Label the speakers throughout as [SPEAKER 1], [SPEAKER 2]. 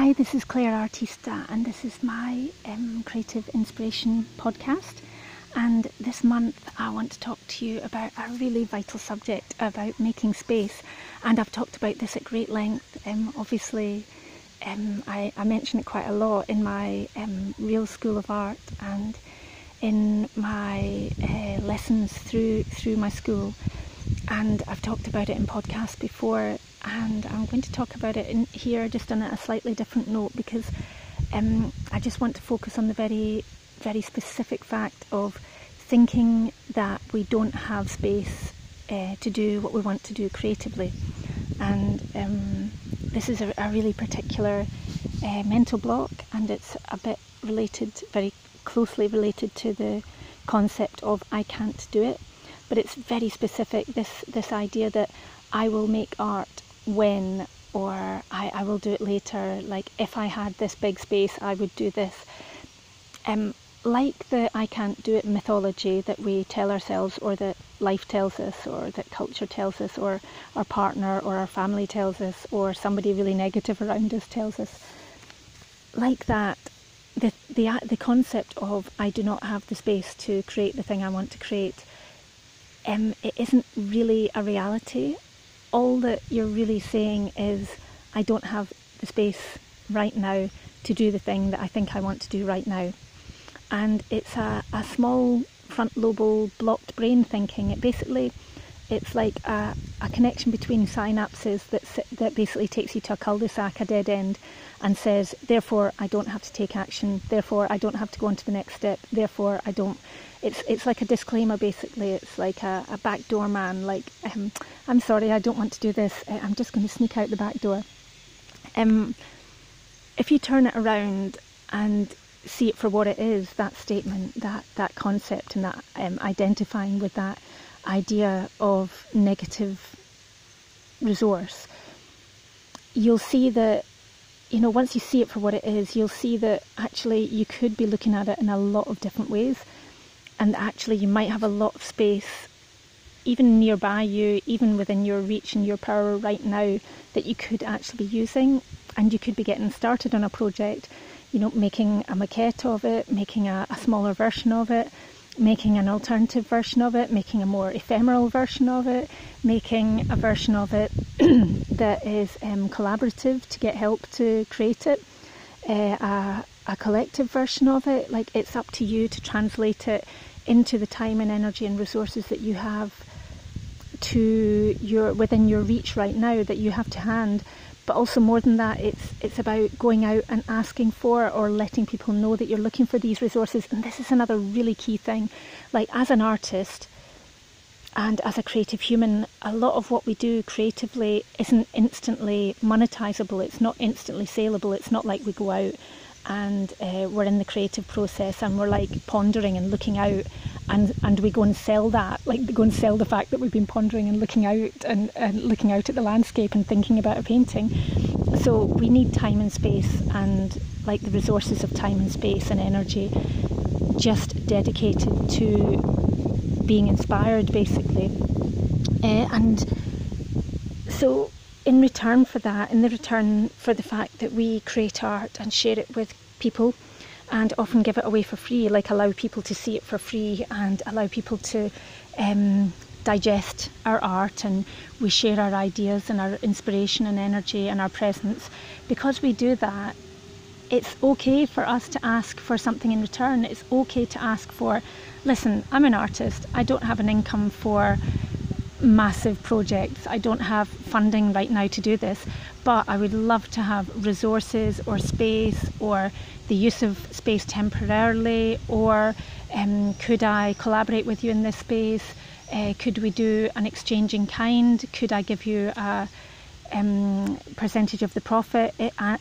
[SPEAKER 1] Hi, this is Clare Artista, and this is my um, Creative Inspiration podcast. And this month, I want to talk to you about a really vital subject about making space. And I've talked about this at great length. Um, obviously, um, I, I, mention it quite a lot in my um, Real School of Art and in my uh, lessons through through my school. And I've talked about it in podcasts before and I'm going to talk about it in here just on a slightly different note because um, I just want to focus on the very, very specific fact of thinking that we don't have space uh, to do what we want to do creatively. And um, this is a, a really particular uh, mental block, and it's a bit related, very closely related to the concept of I can't do it. But it's very specific. This this idea that I will make art when or I, I will do it later. Like if I had this big space, I would do this. Um, like the I can't do it mythology that we tell ourselves, or that life tells us, or that culture tells us, or our partner or our family tells us, or somebody really negative around us tells us. Like that, the the the concept of I do not have the space to create the thing I want to create. Um, it isn't really a reality all that you're really saying is, I don't have the space right now to do the thing that I think I want to do right now. And it's a, a small front lobal blocked brain thinking. It basically, it's like a, a connection between synapses that, that basically takes you to a cul-de-sac, a dead end, and says, therefore I don't have to take action, therefore I don't have to go on to the next step, therefore I don't it's it's like a disclaimer basically. It's like a, a backdoor man. Like um, I'm sorry, I don't want to do this. Uh, I'm just going to sneak out the back door. Um, if you turn it around and see it for what it is, that statement, that that concept, and that um, identifying with that idea of negative resource, you'll see that you know once you see it for what it is, you'll see that actually you could be looking at it in a lot of different ways. And actually you might have a lot of space even nearby you, even within your reach and your power right now, that you could actually be using, and you could be getting started on a project, you know, making a maquette of it, making a, a smaller version of it, making an alternative version of it, making a more ephemeral version of it, making a version of it that is um, collaborative to get help to create it, uh, a, a collective version of it. Like it's up to you to translate it into the time and energy and resources that you have to your within your reach right now that you have to hand but also more than that it's it's about going out and asking for or letting people know that you're looking for these resources. And this is another really key thing. Like as an artist and as a creative human a lot of what we do creatively isn't instantly monetizable. It's not instantly saleable. It's not like we go out and uh, we're in the creative process and we're like pondering and looking out and and we go and sell that like we go and sell the fact that we've been pondering and looking out and, and looking out at the landscape and thinking about a painting. So we need time and space and like the resources of time and space and energy just dedicated to being inspired basically. Uh, and so in return for that, in the return for the fact that we create art and share it with people and often give it away for free, like allow people to see it for free and allow people to um, digest our art and we share our ideas and our inspiration and energy and our presence. Because we do that, it's okay for us to ask for something in return. It's okay to ask for, listen, I'm an artist, I don't have an income for massive projects. I don't have funding right now to do this, but I would love to have resources or space or the use of space temporarily, or um, could I collaborate with you in this space? Uh, could we do an exchange in kind? Could I give you a um, percentage of the profit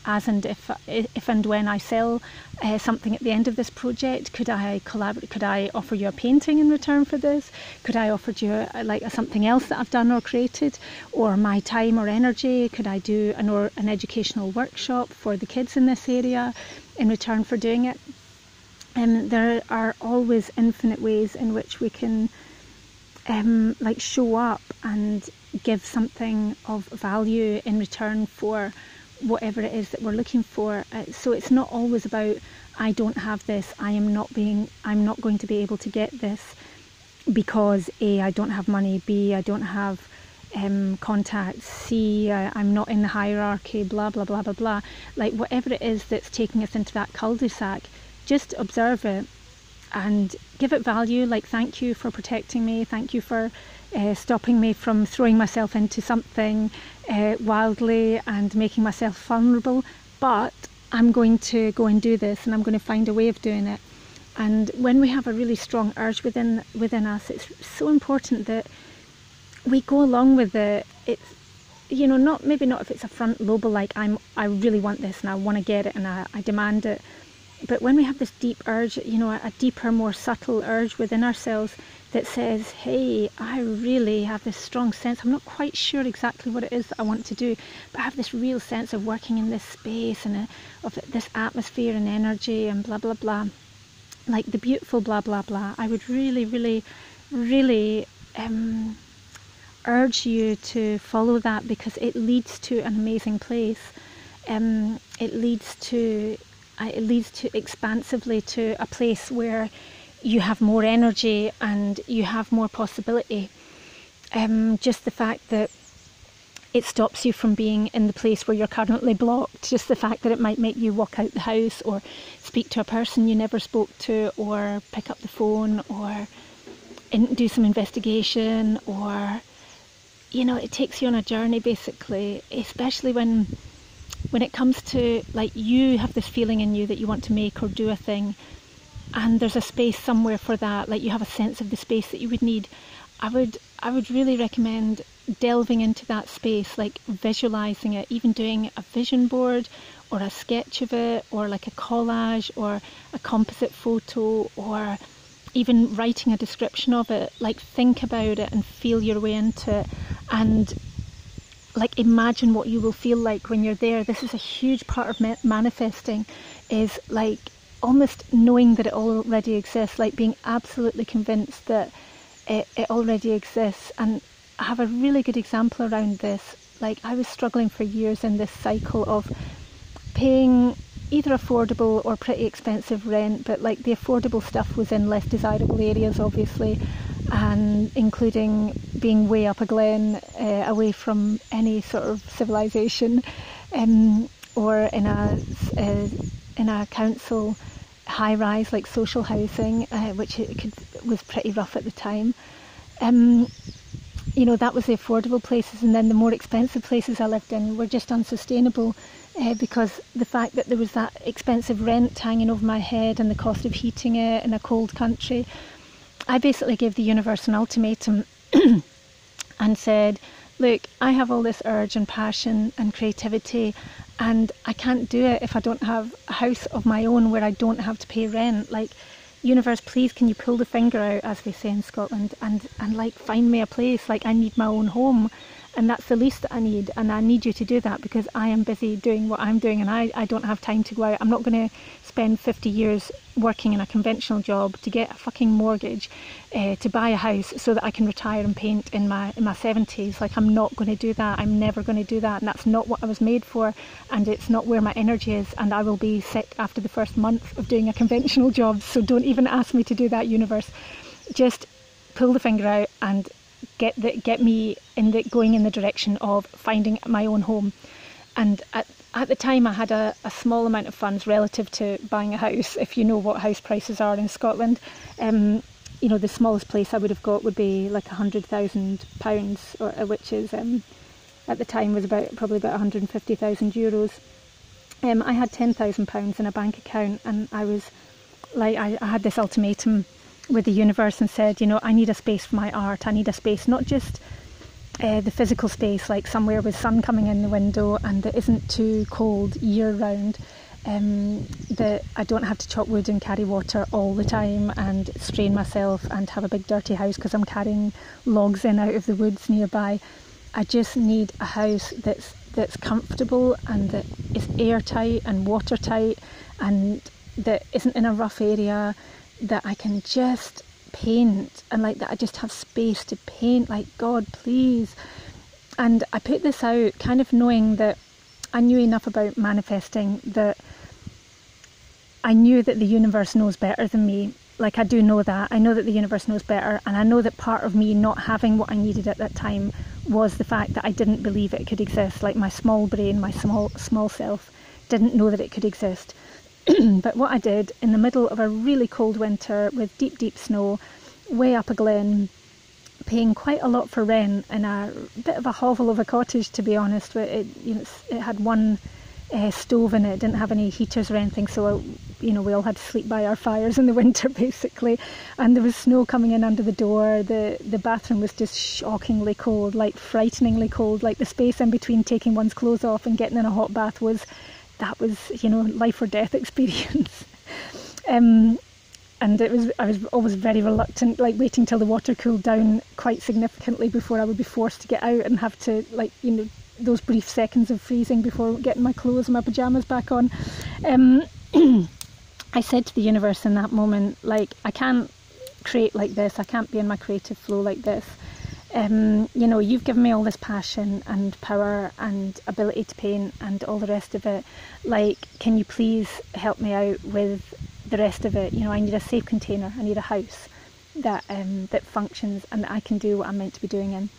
[SPEAKER 1] as and if if and when I sell uh, something at the end of this project could I collaborate could I offer you a painting in return for this? Could I offer you uh, like something else that I've done or created? Or my time or energy could I do an or an educational workshop for the kids in this area in return for doing it? And there are always infinite ways in which we can um, like show up and give something of value in return for whatever it is that we're looking for. Uh, so it's not always about I don't have this. I am not being. I'm not going to be able to get this because a I don't have money. B I don't have um, contacts. C I, I'm not in the hierarchy. Blah blah blah blah blah. Like whatever it is that's taking us into that cul-de-sac, just observe it and give it value. Like thank you for protecting me. Thank you for uh, stopping me from throwing myself into something uh, wildly and making myself vulnerable. But I'm going to go and do this and I'm going to find a way of doing it. And when we have a really strong urge within within us, it's so important that we go along with it. It's you know, not maybe not if it's a front lobe like I'm I really want this and I want to get it and I, I demand it. But when we have this deep urge, you know, a deeper, more subtle urge within ourselves that says, hey, I really have this strong sense. I'm not quite sure exactly what it is that I want to do, but I have this real sense of working in this space and a, uh, of this atmosphere and energy and blah, blah, blah. Like the beautiful blah, blah, blah. I would really, really, really um, urge you to follow that because it leads to an amazing place. Um, it leads to it leads to expansively to a place where you have more energy and you have more possibility. Um, just the fact that it stops you from being in the place where you're currently blocked. Just the fact that it might make you walk out the house or speak to a person you never spoke to, or pick up the phone, or in, do some investigation, or you know, it takes you on a journey basically, especially when when it comes to like you have this feeling in you that you want to make or do a thing and there's a space somewhere for that like you have a sense of the space that you would need i would i would really recommend delving into that space like visualizing it even doing a vision board or a sketch of it or like a collage or a composite photo or even writing a description of it. Like think about it and feel your way into it. And like imagine what you will feel like when you're there. This is a huge part of manifesting is like almost knowing that it already exists like being absolutely convinced that it, it already exists. And I have a really good example around this. Like I was struggling for years in this cycle of paying either affordable or pretty expensive rent but like the affordable stuff was in less desirable areas obviously and including being way up a glen uh, away from any sort of civilization um, or in a uh, in a council high rise like social housing uh, which could, was pretty rough at the time. Um, you know that was the affordable places and then the more expensive places I lived in were just unsustainable uh, because the fact that there was that expensive rent hanging over my head and the cost of heating it in a cold country I basically gave the universe an ultimatum and said, Look, I have all this urge and passion and creativity, and I can't do it if I don't have a house of my own where I don't have to pay rent. Like, universe, please, can you pull the finger out, as they say in Scotland, and, and like find me a place? Like, I need my own home and that's the least that I need and I need you to do that because I am busy doing what I'm doing and I, I don't have time to go out I'm not going to spend 50 years working in a conventional job to get a fucking mortgage uh, to buy a house so that I can retire and paint in my in my 70s like I'm not going to do that. I'm never going to do that. And that's not what I was made for and it's not where my energy is and I will be sick after the first month of doing a conventional job. So don't even ask me to do that universe. Just pull the finger out and get the, get me in the going in the direction of finding my own home. And at at the time, I had a, a small amount of funds relative to buying a house. If you know what house prices are in Scotland, um, you know the smallest place I would have got would be like a hundred thousand pounds, uh, which is um, at the time was about probably about 150,000 euros. Um, I had ten thousand pounds in a bank account, and I was like, I, I had this ultimatum with the universe and said, you know, I need a space for my art. I need a space, not just uh, the physical space, like somewhere with sun coming in the window and that isn't too cold year round. Um, that I don't have to chop wood and carry water all the time and strain myself and have a big dirty house because I'm carrying logs in out of the woods nearby. I just need a house that's that's comfortable and that is airtight and watertight and that isn't in a rough area that I can just paint and like that I just have space to paint like God please and I put this out kind of knowing that I knew enough about manifesting that I knew that the universe knows better than me. Like I do know that. I know that the universe knows better, and I know that part of me not having what I needed at that time was the fact that I didn't believe it could exist. Like my small brain, my small small self, didn't know that it could exist. but what I did in the middle of a really cold winter with deep, deep snow, way up a glen, paying quite a lot for rent in a bit of a hovel of a cottage, to be honest. It, you know, it had one uh, stove in it, didn't have any heaters or anything, so you know we all had to sleep by our fires in the winter basically. And there was snow coming in under the door. The the bathroom was just shockingly cold, like frighteningly cold. Like the space in between taking one's clothes off and getting in a hot bath was that was you know life or death experience. um, and it was I was always very reluctant, like waiting till the water cooled down quite significantly before I would be forced to get out and have to like you know those brief seconds of freezing before getting my clothes and my pajamas back on. Um, I said to the universe in that moment, like I can't create like this. I can't be in my creative flow like this. Um, you know, you've given me all this passion and power and ability to paint and all the rest of it. Like, can you please help me out with the rest of it? You know, I need a safe container. I need a house that um, that functions and that I can do what I'm meant to be doing in.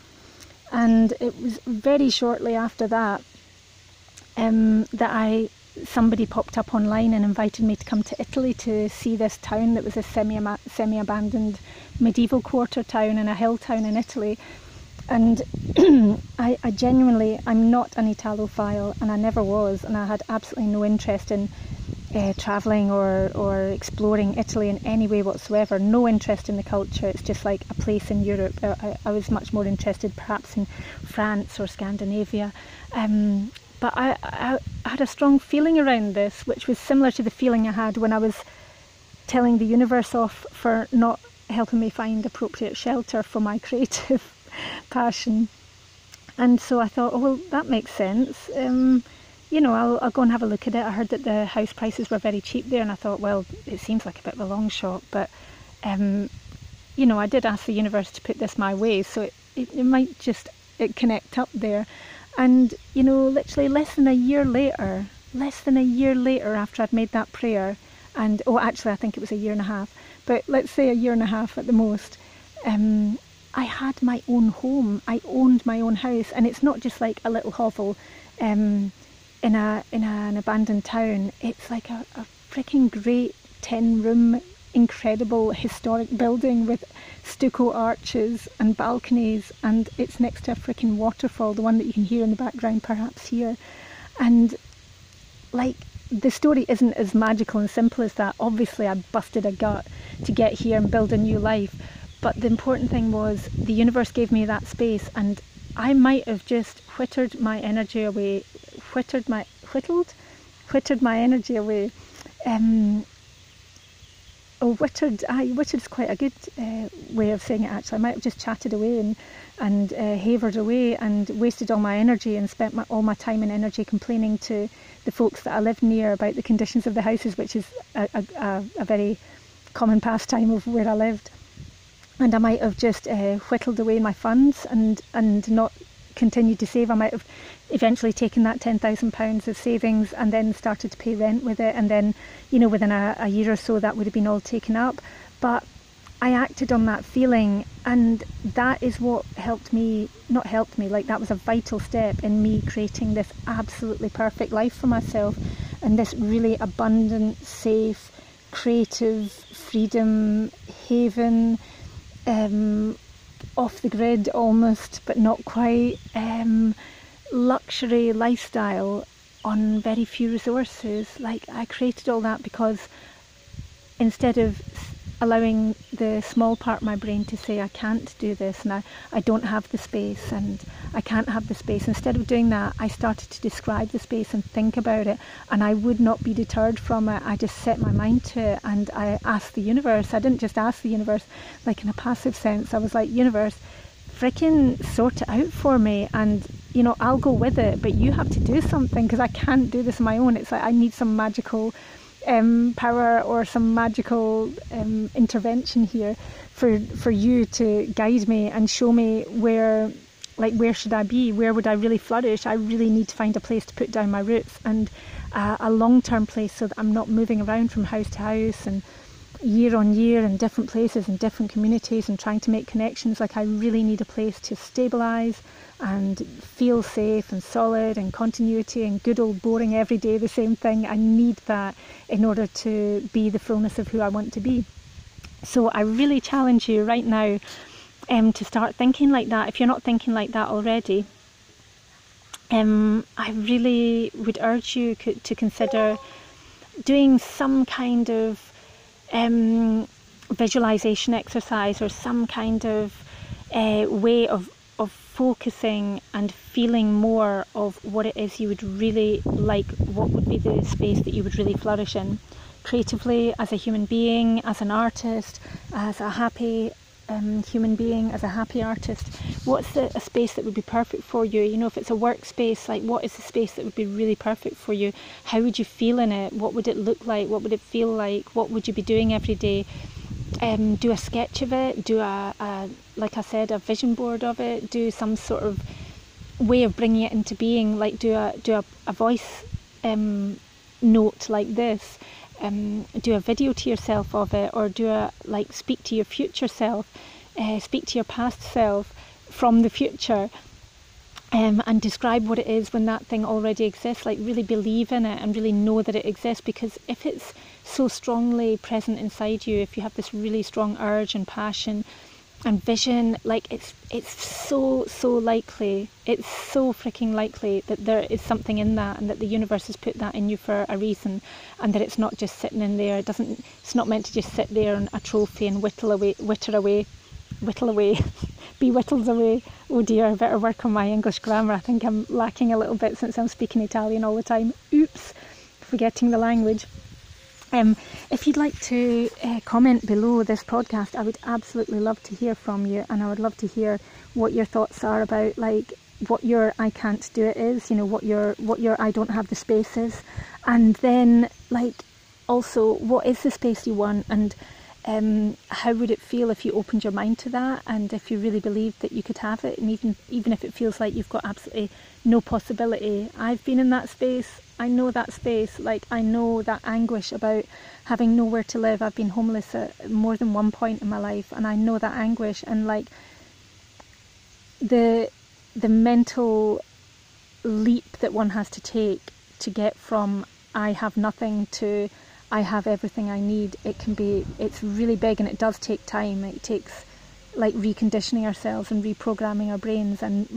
[SPEAKER 1] And it was very shortly after that um, that I somebody popped up online and invited me to come to Italy to see this town that was a semi semi abandoned medieval quarter town and a hill town in Italy. And I, I, genuinely, I'm not an Italophile, and I never was, and I had absolutely no interest in uh, travelling or, or exploring Italy in any way whatsoever. No interest in the culture. It's just like a place in Europe. I, I was much more interested, perhaps, in France or Scandinavia. Um, but I, I, had a strong feeling around this, which was similar to the feeling I had when I was telling the universe off for not helping me find appropriate shelter for my creative passion. And so I thought, oh, well, that makes sense. Um, you know, I'll, I'll go and have a look at it. I heard that the house prices were very cheap there, and I thought, well, it seems like a bit of a long shot, but, um, you know, I did ask the universe to put this my way, so it, it, it might just it connect up there. And, you know, literally less than a year later, less than a year later after I'd made that prayer, and oh, actually, I think it was a year and a half, but let's say a year and a half at the most, um, I had my own home. I owned my own house, and it's not just like a little hovel um, in a in a, an abandoned town. It's like a, a freaking great ten room incredible historic building with stucco arches and balconies, and it's next to a freaking waterfall, the one that you can hear in the background perhaps here. And like the story isn't as magical and simple as that. Obviously, I busted a gut to get here and build a new life, but the important thing was the universe gave me that space, and I might have just whittered my energy away, whittered my whittled, whittered my energy away. Um, Oh, Wittered, aye, Wittered's quite a good uh, way of saying it actually. I might have just chatted away and, and uh, havered away and wasted all my energy and spent my, all my time and energy complaining to the folks that I lived near about the conditions of the houses, which is a, a, a very common pastime of where I lived. And I might have just uh, whittled away my funds and, and not continued to save. I might have eventually taken that £10,000 of savings and then started to pay rent with it. And then, you know, within a, a year or so, that would have been all taken up. But I acted on that feeling, and that is what helped me, not helped me, like that was a vital step in me creating this absolutely perfect life for myself and this really abundant, safe, creative, freedom, haven, um, off the grid almost, but not quite. Um, luxury lifestyle on very few resources. Like I created all that because instead of allowing the small part of my brain to say I can't do this and I, I don't have the space and I can't have the space. Instead of doing that, I started to describe the space and think about it and I would not be deterred from it. I just set my mind to it and I asked the universe. I didn't just ask the universe like in a passive sense. I was like, universe, freaking sort it out for me and you know I'll go with it but you have to do something because I can't do this on my own it's like I need some magical um, power or some magical um, intervention here for for you to guide me and show me where like where should I be? Where would I really flourish? I really need to find a place to put down my roots and uh, a long term place so that I'm not moving around from house to house and year on year in different places and different communities and trying to make connections. Like I really need a place to stabilize and feel safe and solid and continuity and good old boring every day the same thing. I need that in order to be the fullness of who I want to be. So I really challenge you right now um, to start thinking like that. If you're not thinking like that already, um, I really would urge you to consider doing some kind of um, visualization exercise or some kind of uh, way of focusing and feeling more of what it is you would really like, what would be the space that you would really flourish in creatively as a human being, as an artist, as a happy um, human being, as a happy artist, what's the, a space that would be perfect for you? You know, if it's a workspace, like what is the space that would be really perfect for you? How would you feel in it? What would it look like? What would it feel like? What would you be doing every day? Um, do a sketch of it, do a, a, like I said, a vision board of it, do some sort of way of bringing it into being, like do a do a, a voice um, note like this, um, do a video to yourself of it or do a like speak to your future self uh, speak to your past self from the future um, and describe what it is when that thing already exists like really believe in it and really know that it exists because if it's so strongly present inside you if you have this really strong urge and passion and vision. Like it's it's so so likely it's so freaking likely that there is something in that and that the universe has put that in you for a reason and that it's not just sitting in there. It doesn't it's not meant to just sit there on a trophy and whittle away witter away whittle away be whittled away. Oh dear I better work on my English grammar. I think I'm lacking a little bit since I'm speaking Italian all the time. Oops forgetting the language um, if you'd like to uh, comment below this podcast, I would absolutely love to hear from you, and I would love to hear what your thoughts are about like what your I can't do it is. You know what your what your I don't have the space is, and then like also what is the space you want and um, how would it feel if you opened your mind to that and if you really believed that you could have it and even even if it feels like you've got absolutely no possibility I've been in that space I know that space like I know that anguish about having nowhere to live I've been homeless at more than one point in my life and I know that anguish and like the the mental leap that one has to take to get from I have nothing to I have everything I need. It can be, it's really big and it does take time. It takes like reconditioning ourselves and reprogramming our brains and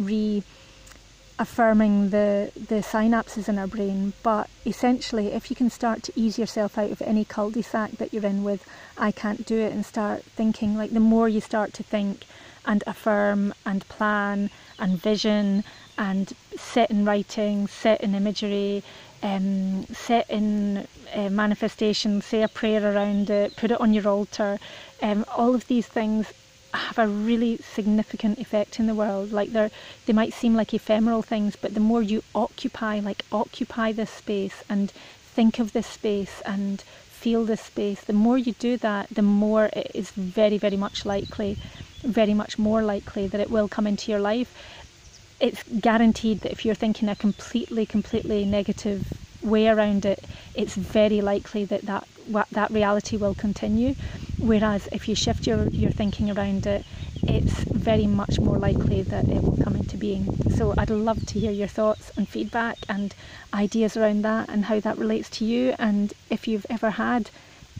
[SPEAKER 1] reaffirming the, the synapses in our brain. But essentially, if you can start to ease yourself out of any cul-de-sac that you're in with, I can't do it, and start thinking, like the more you start to think and affirm and plan and vision and set in writing, set in imagery, um, set in uh, manifestation, say a prayer around it, put it on your altar. Um, all of these things have a really significant effect in the world. Like they they might seem like ephemeral things, but the more you occupy, like occupy this space and think of this space and feel this space, the more you do that, the more it is very, very much likely, very much more likely that it will come into your life it's guaranteed that if you're thinking a completely, completely negative way around it, it's very likely that that, that reality will continue. Whereas if you shift your, your thinking around it, it's very much more likely that it will come into being. So I'd love to hear your thoughts and feedback and ideas around that and how that relates to you. And if you've ever had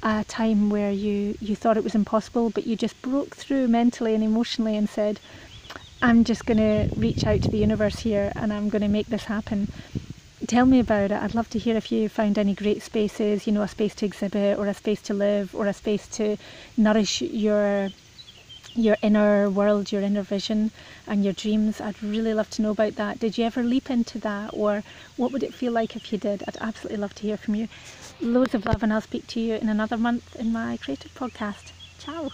[SPEAKER 1] a time where you, you thought it was impossible, but you just broke through mentally and emotionally and said, I'm just going to reach out to the universe here and I'm going to make this happen. Tell me about it. I'd love to hear if you found any great spaces, you know, a space to exhibit or a space to live or a space to nourish your your inner world, your inner vision and your dreams. I'd really love to know about that. Did you ever leap into that or what would it feel like if you did? I'd absolutely love to hear from you. Loads of love and I'll speak to you in another month in my creative podcast. Ciao.